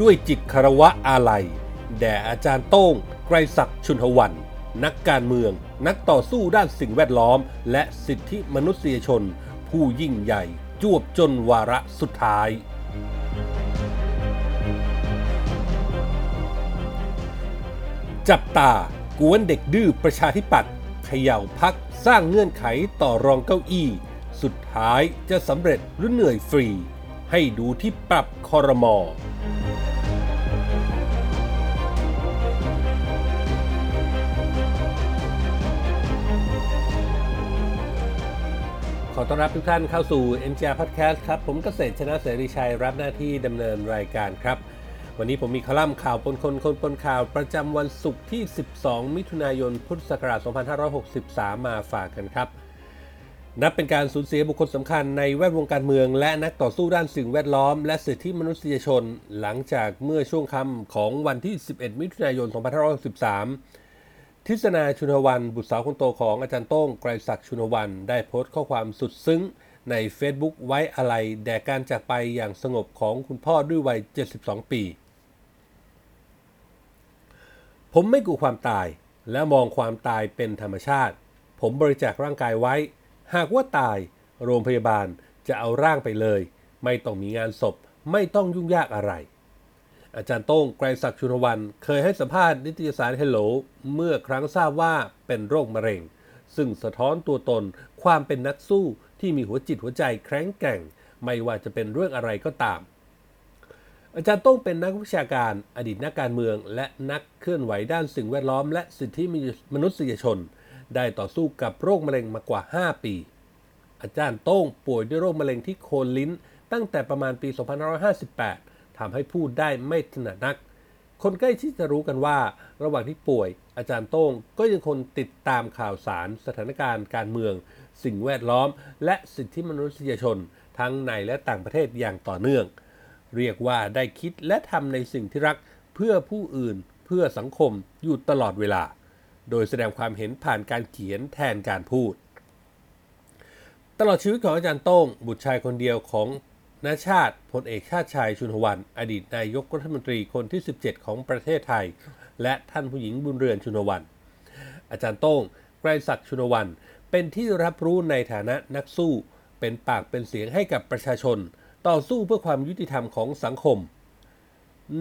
ด้วยจิตคารวะอาลัย แด่อาจารย์โต้ง ไกรศักดิ์ชุนหวัน นักการเมือง นักต่อสู้ด้านสิ่งแวดล้อม และสิทธิมนุษยชน ผู้ยิ่งใหญ่ จวบจนวาระสุดท้าย จับตากวนเด็กดื้อประชาธิปัตย์เขย่าพักสร้างเงื่อนไขต่อรองเก้าอี้ สุดท้ายจะสำเร็จหรือเหนื่อยฟรี ให้ดูที่ปรับคอรมอ ขอต้อนรับทุกท่านเข้าสู่ NGR Podcast ครับ ผมเกษตรชนะเสรีชัยรับหน้าที่ดำเนินรายการครับ วันนี้ผมมีคอลัมน์ข่าวปนคนคนปนข่าว ประจำวันศุกร์ที่ 12 มิถุนายน พุทธศักราช 2563 มาฝากกันครับ นับเป็นการสูญเสียบุคคลสำคัญในแวดวงการเมือง และนักต่อสู้ด้านสิ่งแวดล้อม และสิทธิมนุษยชน หลังจากเมื่อช่วงค่ำของวันที่ 11 มิถุนายน 2563 ทิศนาชุนวันบุตรสาวคนโตของอาจารย์โต้งไกรศักดิ์ชุนวันได้โพสต์ข้อความสุดซึ้งใน Facebook ไว้อะไรแด่การจากไปอย่างสงบของคุณพ่อด้วยวัย 72 ปี ผมไม่กลัวความตายและมองความตายเป็นธรรมชาติ ผมบริจาคร่างกายไว้ หากว่าตาย โรงพยาบาลจะเอาร่างไปเลย ไม่ต้องมีงานศพ ไม่ต้องยุ่งยากอะไร อาจารย์โต้งไกรศักดิ์ชุนวันเคยให้สัมภาษณ์นิตยสาร Hello เมื่อครั้งทราบว่าเป็นโรคมะเร็ง ซึ่งสะท้อนตัวตนความเป็นนักสู้ที่มีหัวจิตหัวใจแข็งแกร่ง ไม่ว่าจะเป็นเรื่องอะไรก็ตาม อาจารย์โต้งเป็นนักวิชาการ อดีตนักการเมือง และนักเคลื่อนไหวด้านสิ่งแวดล้อม และสิทธิมนุษยชน ได้ต่อสู้กับโรคมะเร็งมากว่า 5 ปี อาจารย์โต้งป่วยด้วยโรคมะเร็งที่โคนลิ้น ตั้งแต่ประมาณปี 2558 ทำให้พูดได้ไม่ถนัดนัก คนใกล้ที่จะรู้กันว่า ระหว่างที่ป่วย อาจารย์โต้งก็ยังคงติดตามข่าวสาร สถานการณ์การเมือง สิ่งแวดล้อม และสิทธิมนุษยชน ทั้งในและต่างประเทศอย่างต่อเนื่อง เรียกว่าได้คิดและทำในสิ่งที่รักเพื่อผู้อื่น เพื่อสังคมอยู่ตลอดเวลา โดยแสดงความเห็นผ่านการเขียนแทนการพูด ตลอดชีวิตของอาจารย์โต้ง บุตรชายคนเดียวของ นาชาติพลเอกชาติชายชุนหวัน อดีตนายกรัฐมนตรีคนที่ 17 ของประเทศไทย และท่านผู้หญิงบุญเรือนชุนหวัน อาจารย์โต้งไกรศักดิ์ชุนวัน เป็นที่รับรู้ในฐานะนักสู้ เป็นปากเป็นเสียงให้กับประชาชน ต่อสู้เพื่อความยุติธรรมของสังคม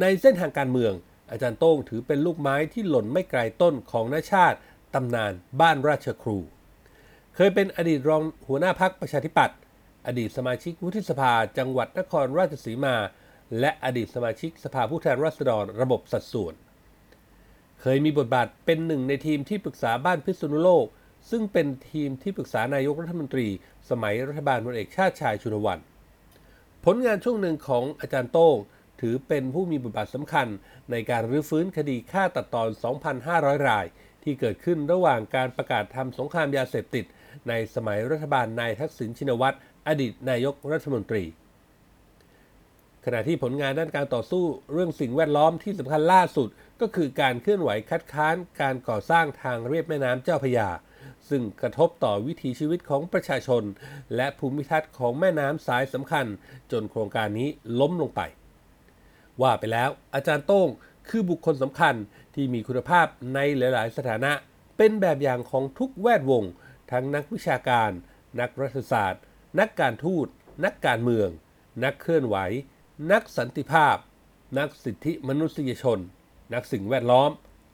ในเส้นทางการเมือง อาจารย์โต้งถือเป็นลูกไม้ที่หล่นไม่ไกลต้นของนาชาติตำนานบ้านราชครู เคยเป็นอดีตรองหัวหน้าพักประชาธิปัตย์ อดีตสมาชิกวุฒิสภาจังหวัดนครราชสีมา และอดีตสมาชิกสภาผู้แทนราษฎรระบบสัดส่วน เคยมีบทบาทเป็นหนึ่งในทีมที่ปรึกษาบ้านพิษณุโลก ซึ่งเป็นทีมที่ปรึกษานายกรัฐมนตรี สมัยรัฐบาลพลเอกชาติชายชุนวันผลงานช่วงหนึ่งของอาจารย์โต้งถือเป็นผู้มีบทบาทสำคัญในการรื้อฟื้นคดีฆ่าตัดตอน 2,500 ราย ที่เกิดขึ้นระหว่างการประกาศทำสงครามยาเสพติด ในสมัยรัฐบาลนายทักษิณชินวัตร อดีตนายกรัฐมนตรี ขณะที่ผลงานด้านการต่อสู้เรื่องสิ่งแวดล้อมที่สำคัญล่าสุดก็คือการเคลื่อนไหวคัดค้านการก่อสร้างทางเรียบแม่น้ำเจ้าพระยา ซึ่งกระทบต่อวิถีชีวิตของประชาชน และภูมิทัศน์ของแม่น้ำสายสำคัญ จนโครงการนี้ล้มลงไป ว่าไปแล้วอาจารย์โต้งคือบุคคลสำคัญที่มีคุณภาพในหลาย ๆ สถานะ เป็นแบบอย่างของทุกแวดวง ทั้งนักวิชาการ นักรัฐศาสตร์ นักการทูต นักการเมือง นักเคลื่อนไหว นักสันติภาพ นักสิทธิมนุษยชน นักสิ่งแวดล้อม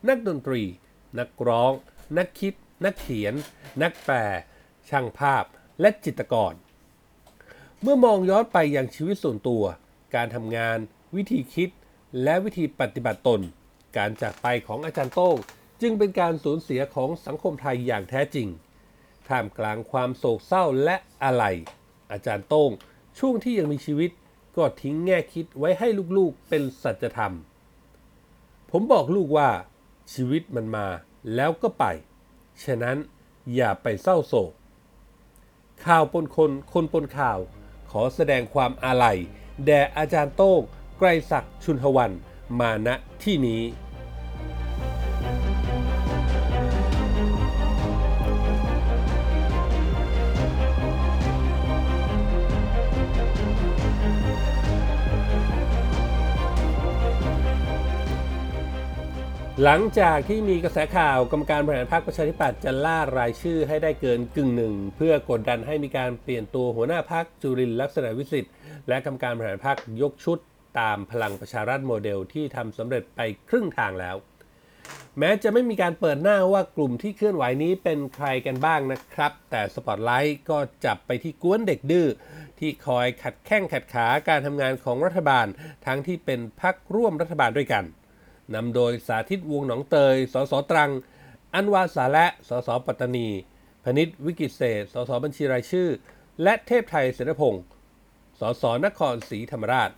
นักดนตรี นักร้อง นักคิด นักเขียน นักแปล ช่างภาพ และจิตรกร เมื่อมองย้อนไปยังชีวิตส่วนตัว การทำงาน วิธีคิด และวิธีปฏิบัติตน การจากไปของอาจารย์โต้งจึงเป็นการสูญเสียของสังคมไทยอย่างแท้จริง ท่ามกลางความโศกเศร้าและอะไร อาจารย์โต้ง ช่วงที่ยังมีชีวิต ก็ทิ้งแง่คิดไว้ให้ลูกๆเป็นสัจธรรม ผมบอกลูกว่าชีวิตมันมาแล้วก็ไป ฉะนั้นอย่าไปเศร้าโศก ข่าวปนคนคนปนข่าว ขอแสดงความอาลัย แด่อาจารย์โต้ง ไกรศักดิ์ชุนหวัน มาณที่นี้ หลังจากที่มีกระแสข่าวกรรมการบริหารพรรคประชาธิปัตย์จะล่ารายชื่อให้ได้เกินกึ่งหนึ่ง เพื่อกดดันให้มีการเปลี่ยนตัวหัวหน้าพรรคจุรินลักษณะวิสิทธิ์และกรรมการบริหารพรรคยกชุดตามพลังประชารัฐโมเดลที่ทำสำเร็จไปครึ่งทางแล้ว แม้จะไม่มีการเปิดหน้าว่ากลุ่มที่เคลื่อนไหวนี้เป็นใครกันบ้างนะครับ แต่สปอตไลท์ก็จับไปที่ก๊วนเด็กดื้อที่คอยขัดแข้งขัดขาการทำงานของรัฐบาล ทั้งที่เป็นพรรคร่วมรัฐบาลด้วยกัน นำโดยสาทิตย์ วงศ์หนองเตย สสตรัง อันวาร์ สาและ สสปัตตานีพนิต วิกิตเศรษฐ์ สสบัญชีรายชื่อ และเทพไทยเสนพงศ์สสนครศรีธรรมราช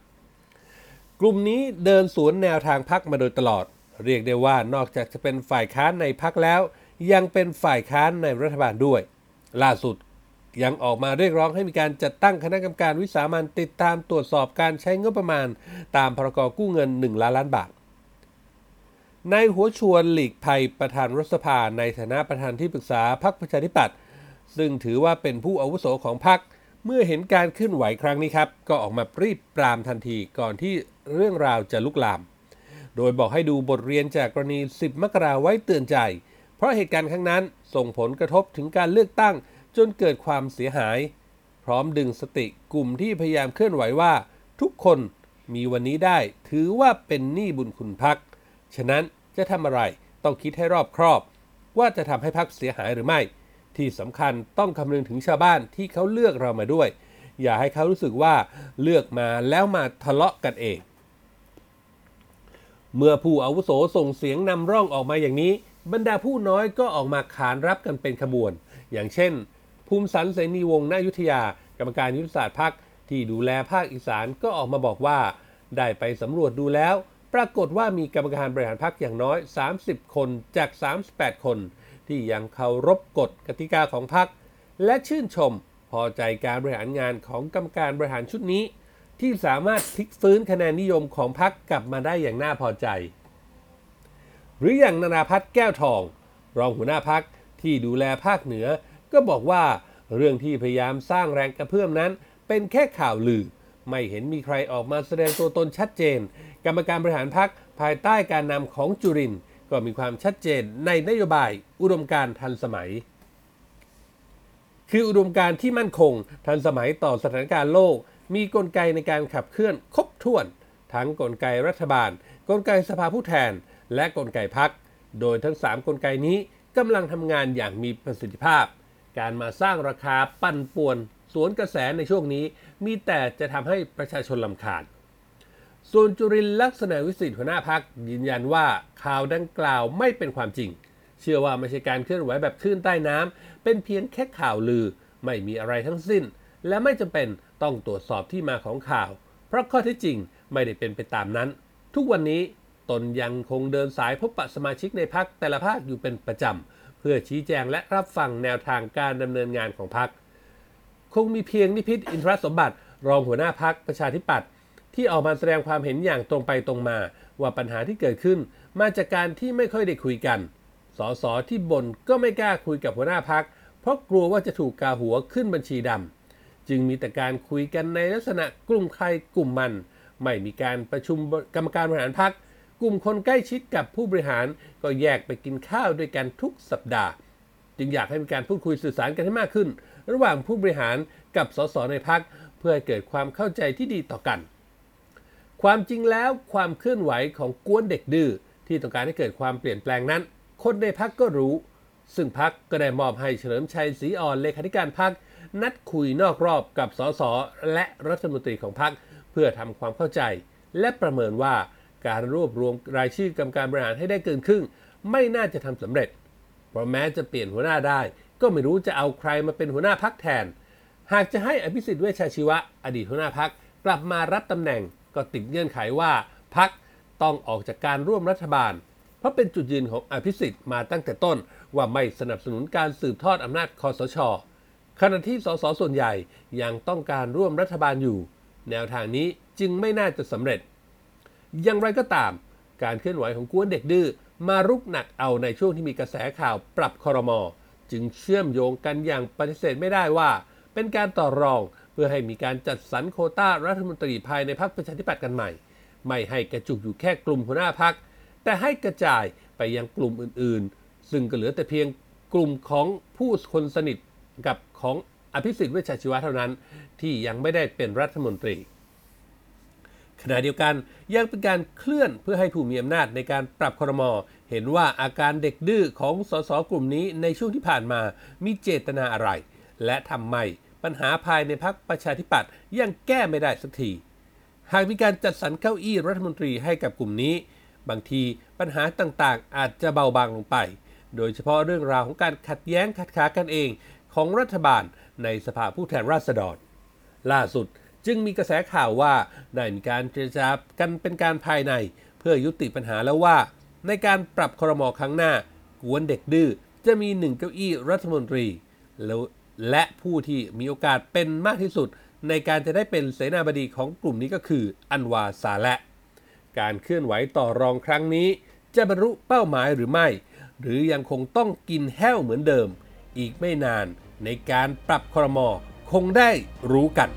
กลุ่มนี้เดินสวนแนวทางพักมาโดยตลอด เรียกได้ว่านอกจากจะเป็นฝ่ายค้านในพักแล้ว ยังเป็นฝ่ายค้านในรัฐบาลด้วย ล่าสุดยังออกมาเรียกร้องให้มีการจัดตั้งคณะกรรมการวิสามันติดตามตรวจสอบการใช้งบประมาณ ตามพรกกู้เงิน 1 ล้านล้านบาท ในหัวชวนหลีกภัยประธานรัฐสภาในฐานะประธานที่ปรึกษาพรรคประชาธิปัตย์ซึ่งถือว่าเป็นผู้อาวุโสของพรรคเมื่อเห็นการเคลื่อนไหวครั้งนี้ครับ ก็ออกมาปรีบปรามทันทีก่อนที่เรื่องราวจะลุกลาม โดยบอกให้ดูบทเรียนจากกรณี 10 มกราไว้เตือนใจ เพราะเหตุการณ์ครั้งนั้นส่งผลกระทบถึงการเลือกตั้งจนเกิดความเสียหาย พร้อมดึงสติกลุ่มที่พยายามเคลื่อนไหวว่า ทุกคนมีวันนี้ได้ถือว่าเป็นหนี้บุญคุณพัก ฉะนั้นจะทำอะไรต้องคิดให้รอบครอบ ว่าจะทำให้พักเสียหายหรือไม่ ที่สำคัญต้องคำนึงถึงชาวบ้านที่เขาเลือกเรามาด้วย อย่าให้เขารู้สึกว่าเลือกมาแล้วมาทะเลาะกันเอง เมื่อผู้อาวุโสส่งเสียงนำร่องออกมาอย่างนี้ บรรดาผู้น้อยก็ออกมาขานรับกันเป็นขบวน อย่างเช่น ภูมิสันเสนีวงศ์นายุทธยากรรมการยุทธศาสตร์พักที่ดูแลภาคอีสานก็ออกมาบอกว่า ได้ไปสำรวจดูแล้ว ปรากฏว่ามีกรรมการบริหารพักอย่างน้อย 30 คนจาก 38 คน ที่ยังเคารพกฎกติกาของพักและชื่นชมพอใจการบริหารงานของกรรมการบริหารชุดนี้ ที่สามารถพลิกฟื้นคะแนนนิยมของพักกลับมาได้อย่างน่าพอใจ หรืออย่างนานาพัฒน์แก้วทอง รองหัวหน้าพักที่ดูแลภาคเหนือ ก็บอกว่าเรื่องที่พยายามสร้างแรงกระเพื่อมนั้น เป็นแค่ข่าวลือ ไม่เห็นมีใครออกมาแสดงตัวตนชัดเจน กรรมการบริหารพักภายใต้การนำของจุรินก็มีความชัดเจนในนโยบายอุดมการณ์ทันสมัย คืออุดมการณ์ที่มั่นคงทันสมัยต่อสถานการณ์โลก มีกลไกในการขับเคลื่อนครบถ้วน ทั้งกลไกรัฐบาล กลไกสภาผู้แทน และกลไกพัก โดยทั้ง 3 กลไกนี้กำลังทำงานอย่างมีประสิทธิภาพ การมาสร้างราคาปั่นป่วน สวนกระแสในช่วงนี้ มีแต่จะทำให้ประชาชนลำคาญ ส่วนจุรินลักษณะวิสิทธิ์หัวหน้าพักยืนยันว่าข่าวดังกล่าวไม่เป็นความจริง เชื่อว่าไม่ใช่การเคลื่อนไหวแบบคลื่นใต้น้ำเป็นเพียงแค่ข่าวลือ ไม่มีอะไรทั้งสิ้น และไม่จำเป็นต้องตรวจสอบที่มาของข่าว เพราะข้อเท็จจริงไม่ได้เป็นไปตามนั้น ทุกวันนี้ตนยังคงเดินสายพบปะสมาชิกในพักแต่ละภาคอยู่เป็นประจำเพื่อชี้แจงและรับฟังแนวทางการดำเนินงานของพักคงมีเพียงนิพิษอินทรสมบัติ รองหัวหน้าพักประชาธิปัตย์ ที่ออกมาแสดงความเห็นอย่างตรงไปตรงมา ว่าปัญหาที่เกิดขึ้น มาจากการที่ไม่ค่อยได้คุยกัน สสที่บ่นก็ไม่กล้าคุยกับหัวหน้าพัก เพราะกลัวว่าจะถูกกาหัวขึ้นบัญชีดำจึงมีแต่การคุยกันในลักษณะกลุ่มใครกลุ่มมัน ไม่มีการประชุมกรรมการบริหารพัก กลุ่มคนใกล้ชิดกับผู้บริหารก็แยกไปกินข้าวด้วยกันทุกสัปดาห์จึงอยากให้มีการพูดคุยสื่อสารกันให้มากขึ้น ระหว่างผู้บริหารกับสสในพักเพื่อให้เกิดความเข้าใจที่ดีต่อกัน ความจริงแล้วความเคลื่อนไหวของกวนเด็กดื้อที่ต้องการให้เกิดความเปลี่ยนแปลงนั้น คนในพักก็รู้ ซึ่งพักก็ได้มอบให้เฉลิมชัยศรีอ่อนเลขาธิการพักนัดคุยนอกรอบกับสสและรัฐมนตรีของพักเพื่อทำความเข้าใจ และประเมินว่าการรวบรวมรายชื่อกรรมการบริหารให้ได้เกินครึ่ง ไม่น่าจะทำสำเร็จ เพราะแม้จะเปลี่ยนหัวหน้าได้ ก็ไม่รู้จะเอาใครมาเป็นหัวหน้าพักแทน หากจะให้อภิสิทธิ์เวชชาชีวะ อดีตหัวหน้าพักกลับมารับตำแหน่ง ก็ติดเงื่อนไขว่าพักต้องออกจากการร่วมรัฐบาล เพราะเป็นจุดยืนของอภิสิทธิ์มาตั้งแต่ต้นว่าไม่สนับสนุนการสืบทอดอำนาจคอสช ขณะที่สสส่วนใหญ่ยังต้องการร่วมรัฐบาลอยู่ แนวทางนี้จึงไม่น่าจะสำเร็จ อย่างไรก็ตาม การเคลื่อนไหวของกวนเด็กดื้อมารุกหนักเอาในช่วงที่มีกระแสข่าวปรับคอรมอจึงเชื่อมโยงกันอย่างปฏิเสธไม่ได้ว่า เป็นการต่อรอง เพื่อให้มีการจัดสรรโคต้ารัฐมนตรีภายในพรรคประชาธิปัตย์กันใหม่ ไม่ให้กระจุกอยู่แค่กลุ่มหัวหน้าพักแต่ให้กระจายไปยังกลุ่มอื่นๆ ซึ่งก็เหลือแต่เพียงกลุ่มของผู้คนสนิทกับของอภิสิทธิ์เวชชาชีวะเท่านั้น ที่ยังไม่ได้เป็นรัฐมนตรี ขณะเดียวกันยังเป็นการเคลื่อนเพื่อให้ผู้มีอำนาจในการปรับครมเห็นว่าอาการเด็กดื้อของสสกลุ่มนี้ในช่วงที่ผ่านมามีเจตนาอะไร และทำไม ปัญหาภายในพรรคประชาธิปัตย์ยังแก้ไม่ได้สักที หากมีการจัดสรรเก้าอี้รัฐมนตรีให้กับกลุ่มนี้ บางทีปัญหาต่างๆ อาจจะเบาบางลงไป โดยเฉพาะเรื่องราวของการขัดแย้งขัดขากันเองของรัฐบาลในสภาผู้แทนราษฎร ล่าสุดจึงมีกระแสข่าวว่าได้มีการเจรจากันเป็นการภายใน เพื่อยุติปัญหาแล้วว่า ในการปรับครมอครั้งหน้ากวนเด็กดื้อจะมีหนึ่งเก้าอี้รัฐมนตรีแล้ว และผู้ที่มีโอกาสเป็นมากที่สุด ในการจะได้เป็นเสนาบดีของกลุ่มนี้ก็คืออันวาซาและ การเคลื่อนไหวต่อรองครั้งนี้ จะบรรลุเป้าหมายหรือไม่ หรือยังคงต้องกินแห้วเหมือนเดิม อีกไม่นานในการปรับครมอคงได้รู้กัน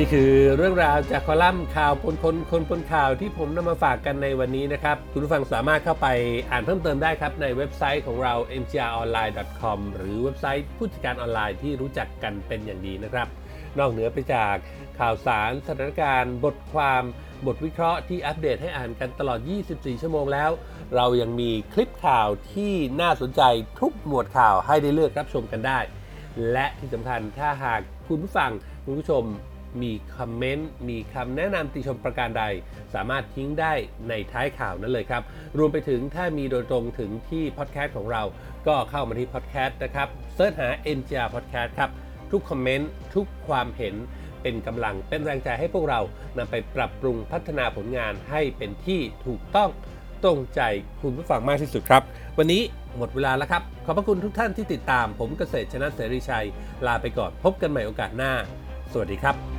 นี่คือเรื่องราวจากคอลัมน์ข่าวปนคนคนปนข่าวที่ผมนำมาฝากกันในวันนี้นะครับ คุณผู้ฟังสามารถเข้าไปอ่านเพิ่มเติมได้ครับ ในเว็บไซต์ของเรา mgronline.com หรือเว็บไซต์ผู้จัดการออนไลน์ที่รู้จักกันเป็นอย่างดีนะครับ นอกเหนือไปจากข่าวสารสถานการณ์ บทความบทวิเคราะห์ที่อัปเดตให้อ่านกันตลอด 24 ชั่วโมงแล้ว เรายังมีคลิปข่าวที่น่าสนใจทุกหมวดข่าวให้ได้เลือกรับชมกันได้ และที่สำคัญถ้าหากคุณผู้ฟังคุณผู้ชม มีคอมเมนต์มีคำแนะนำติชมประการใด สามารถทิ้งได้ในท้ายข่าวนั้นเลยครับ รวมไปถึงถ้ามีโดยตรงถึงที่พอดแคสต์ของเรา ก็เข้ามาที่พอดแคสต์นะครับ search หา NGR Podcast ครับ ทุก comment ทุกความเห็นเป็นกำลังเป็นแรงใจให้พวกเรานำไปปรับปรุงพัฒนาผลงานให้เป็นที่ถูกต้องตรงใจคุณผู้ฟังมากที่สุดครับ วันนี้หมดเวลาแล้วครับ ขอบพระคุณทุกท่านที่ติดตาม ผมเกษตรชนะเสรีชัย ลาไปก่อนพบกันใหม่โอกาสหน้า สวัสดีครับ